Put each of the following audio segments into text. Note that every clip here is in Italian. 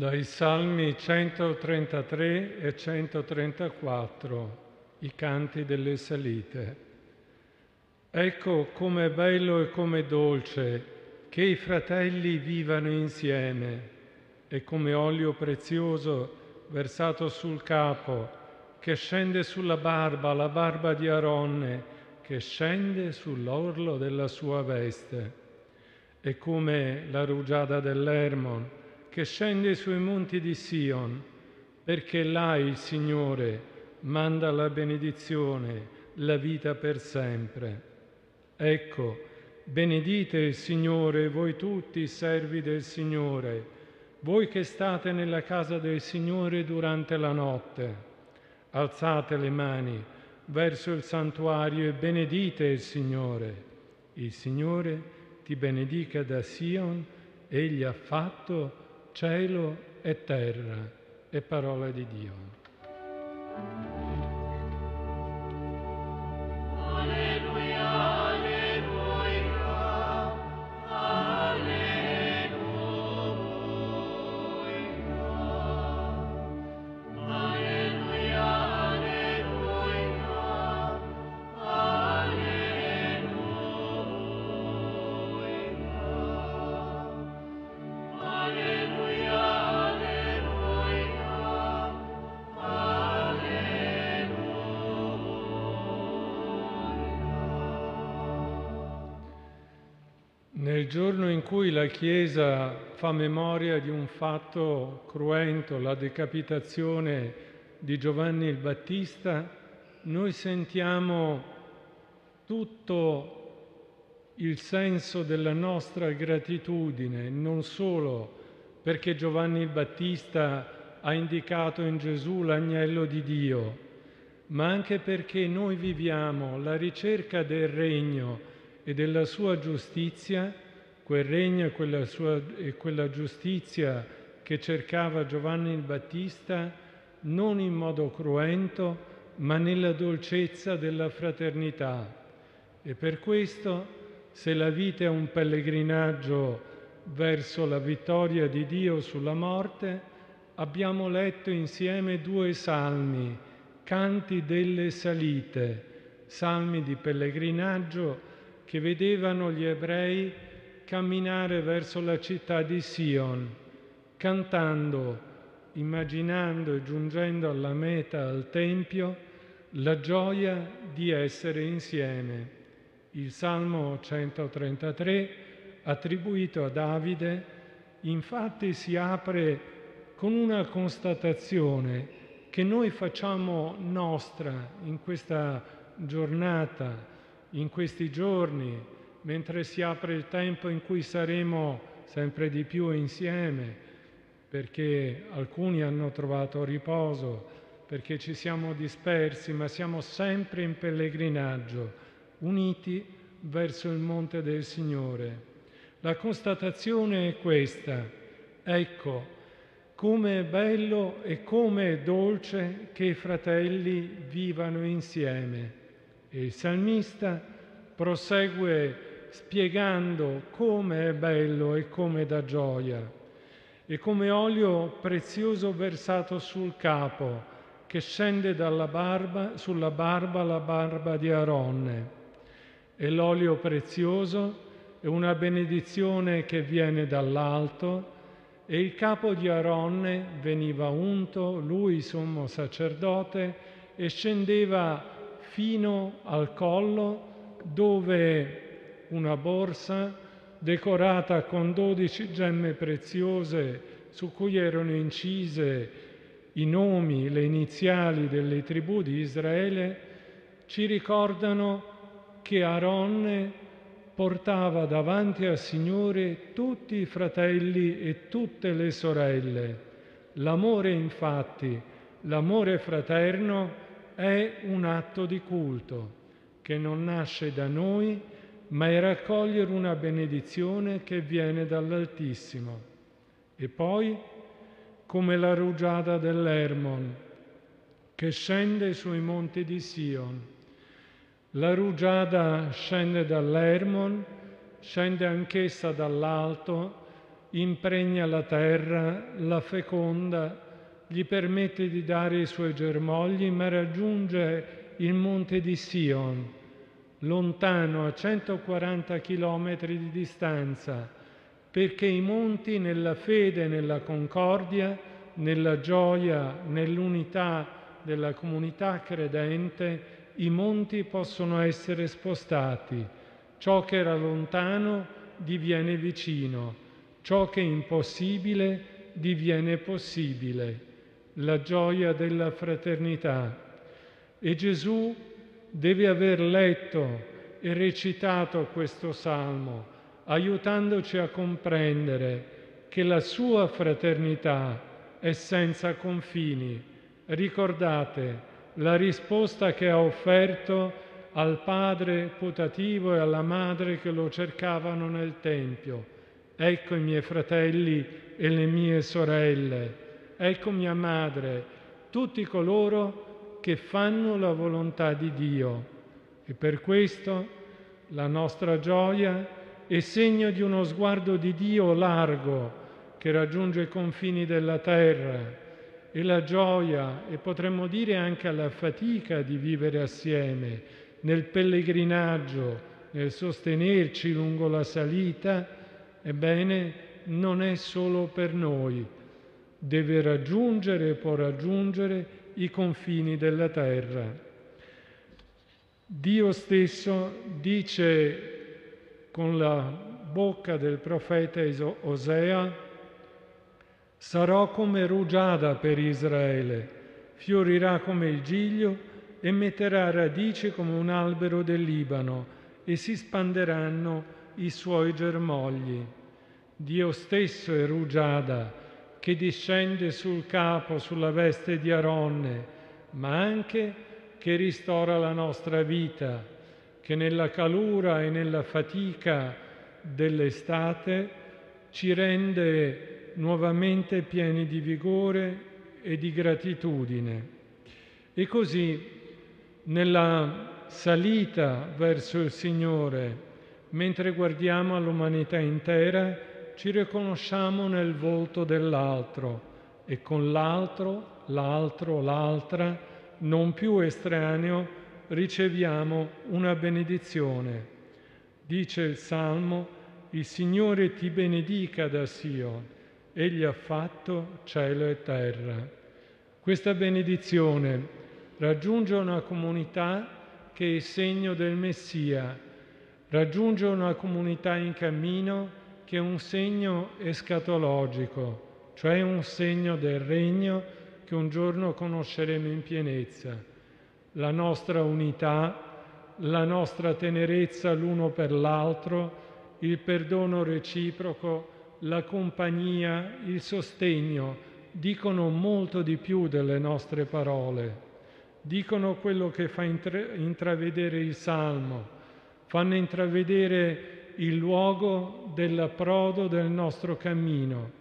Dai Salmi 133 e 134, i canti delle salite. Ecco com'è bello e com'è dolce che i fratelli vivano insieme e come olio prezioso versato sul capo, che scende sulla barba, la barba di Aronne, che scende sull'orlo della sua veste. E come la rugiada dell'Ermon, che scende sui monti di Sion, perché là il Signore manda la benedizione, la vita per sempre. Ecco, benedite il Signore, voi tutti servi del Signore, voi che state nella casa del Signore durante la notte. Alzate le mani verso il santuario e benedite il Signore. Il Signore ti benedica da Sion, egli ha fatto cielo e terra è parola di Dio. Nel giorno in cui la Chiesa fa memoria di un fatto cruento, la decapitazione di Giovanni il Battista, noi sentiamo tutto il senso della nostra gratitudine, non solo perché Giovanni il Battista ha indicato in Gesù l'agnello di Dio, ma anche perché noi viviamo la ricerca del regno e della sua giustizia, quel regno e quella, sua, e quella giustizia che cercava Giovanni il Battista, non in modo cruento, ma nella dolcezza della fraternità. E per questo, se la vita è un pellegrinaggio verso la vittoria di Dio sulla morte, abbiamo letto insieme due salmi, canti delle salite, salmi di pellegrinaggio che vedevano gli ebrei camminare verso la città di Sion, cantando, immaginando e giungendo alla meta, al Tempio, la gioia di essere insieme. Il Salmo 133, attribuito a Davide, infatti si apre con una constatazione che noi facciamo nostra in questa giornata in questi giorni, mentre si apre il tempo in cui saremo sempre di più insieme, perché alcuni hanno trovato riposo, perché ci siamo dispersi, ma siamo sempre in pellegrinaggio, uniti verso il monte del Signore. La constatazione è questa, ecco, come è bello e come è dolce che i fratelli vivano insieme e il salmista prosegue spiegando come è bello e come da gioia e come olio prezioso versato sul capo che scende dalla barba, sulla barba la barba di Aronne. E l'olio prezioso è una benedizione che viene dall'alto e il capo di Aronne veniva unto, lui sommo sacerdote, e scendeva fino al collo dove una borsa decorata con dodici gemme preziose su cui erano incise i nomi, le iniziali delle tribù di Israele, ci ricordano che Aaron portava davanti al Signore tutti i fratelli e tutte le sorelle. L'amore infatti, l'amore fraterno, è un atto di culto che non nasce da noi, ma è raccogliere una benedizione che viene dall'Altissimo. E poi, come la rugiada dell'Ermon, che scende sui monti di Sion. La rugiada scende dall'Ermon, scende anch'essa dall'alto impregna la terra, la feconda, gli permette di dare i suoi germogli, ma raggiunge il monte di Sion, lontano a 140 chilometri di distanza, perché i monti nella fede, nella concordia, nella gioia, nell'unità della comunità credente, i monti possono essere spostati. Ciò che era lontano diviene vicino, ciò che è impossibile diviene possibile la gioia della fraternità. E Gesù deve aver letto e recitato questo salmo, aiutandoci a comprendere che la sua fraternità è senza confini. Ricordate la risposta che ha offerto al padre putativo e alla madre che lo cercavano nel Tempio. Ecco i miei fratelli e le mie sorelle ecco mia madre, tutti coloro che fanno la volontà di Dio. E per questo la nostra gioia è segno di uno sguardo di Dio largo che raggiunge i confini della terra e la gioia e potremmo dire anche la fatica di vivere assieme nel pellegrinaggio, nel sostenerci lungo la salita, ebbene non è solo per noi, deve raggiungere e può raggiungere i confini della terra. Dio stesso dice con la bocca del profeta Osea, sarò come rugiada per Israele, fiorirà come il giglio e metterà radici come un albero del Libano e si spanderanno i suoi germogli. Dio stesso è rugiada, che discende sul capo, sulla veste di Aronne, ma anche che ristora la nostra vita, che nella calura e nella fatica dell'estate ci rende nuovamente pieni di vigore e di gratitudine. E così nella salita verso il Signore, mentre guardiamo all'umanità intera, ci riconosciamo nel volto dell'altro e con l'altro, l'altro, l'altra, non più estraneo, riceviamo una benedizione. Dice il Salmo, il Signore ti benedica da Sion, egli ha fatto cielo e terra. Questa benedizione raggiunge una comunità che è segno del Messia, raggiunge una comunità in cammino che un segno escatologico, cioè un segno del regno che un giorno conosceremo in pienezza. La nostra unità, la nostra tenerezza l'uno per l'altro, il perdono reciproco, la compagnia, il sostegno, dicono molto di più delle nostre parole. Dicono quello che fa intravedere il Salmo, fanno intravedere il luogo dell'approdo del nostro cammino.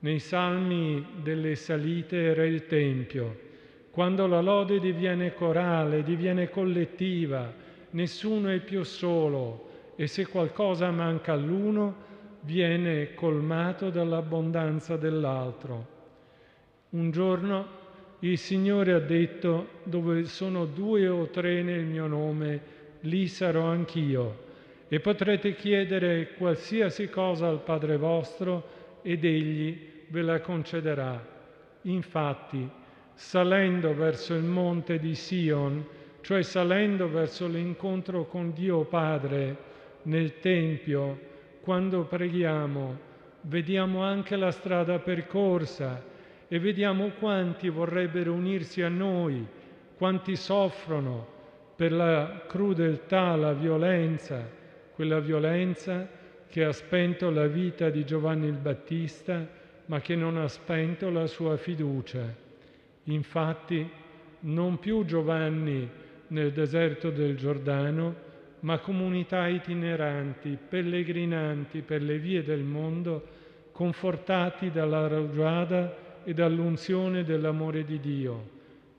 Nei salmi delle salite era il Tempio. Quando la lode diviene corale, diviene collettiva, nessuno è più solo e se qualcosa manca all'uno, viene colmato dall'abbondanza dell'altro. Un giorno il Signore ha detto, dove sono due o tre nel mio nome, lì sarò anch'io e potrete chiedere qualsiasi cosa al Padre vostro ed Egli ve la concederà. Infatti, salendo verso il monte di Sion, cioè salendo verso l'incontro con Dio Padre nel Tempio, quando preghiamo, vediamo anche la strada percorsa e vediamo quanti vorrebbero unirsi a noi, quanti soffrono per la crudeltà, la violenza, quella violenza che ha spento la vita di Giovanni il Battista, ma che non ha spento la sua fiducia. Infatti, non più Giovanni nel deserto del Giordano, ma comunità itineranti, pellegrinanti per le vie del mondo, confortati dalla rugiada e dall'unzione dell'amore di Dio,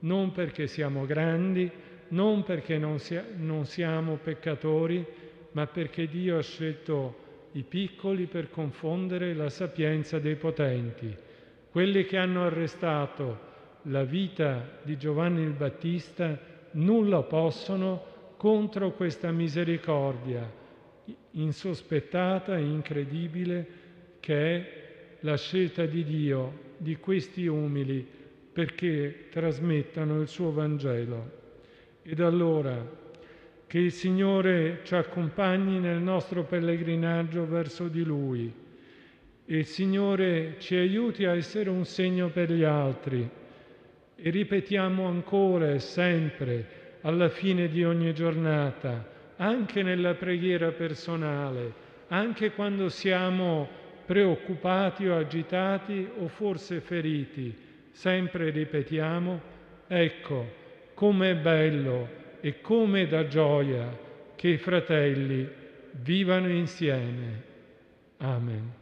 non perché siamo grandi, non perché non, sia, non siamo peccatori, ma perché Dio ha scelto i piccoli per confondere la sapienza dei potenti. Quelli che hanno arrestato la vita di Giovanni il Battista nulla possono contro questa misericordia insospettata e incredibile che è la scelta di Dio di questi umili perché trasmettano il suo Vangelo. Ed allora che il Signore ci accompagni nel nostro pellegrinaggio verso di Lui il Signore ci aiuti a essere un segno per gli altri. E ripetiamo ancora e sempre alla fine di ogni giornata, anche nella preghiera personale, anche quando siamo preoccupati o agitati o forse feriti, sempre ripetiamo, ecco com'è bello e come da gioia che i fratelli vivano insieme. Amen.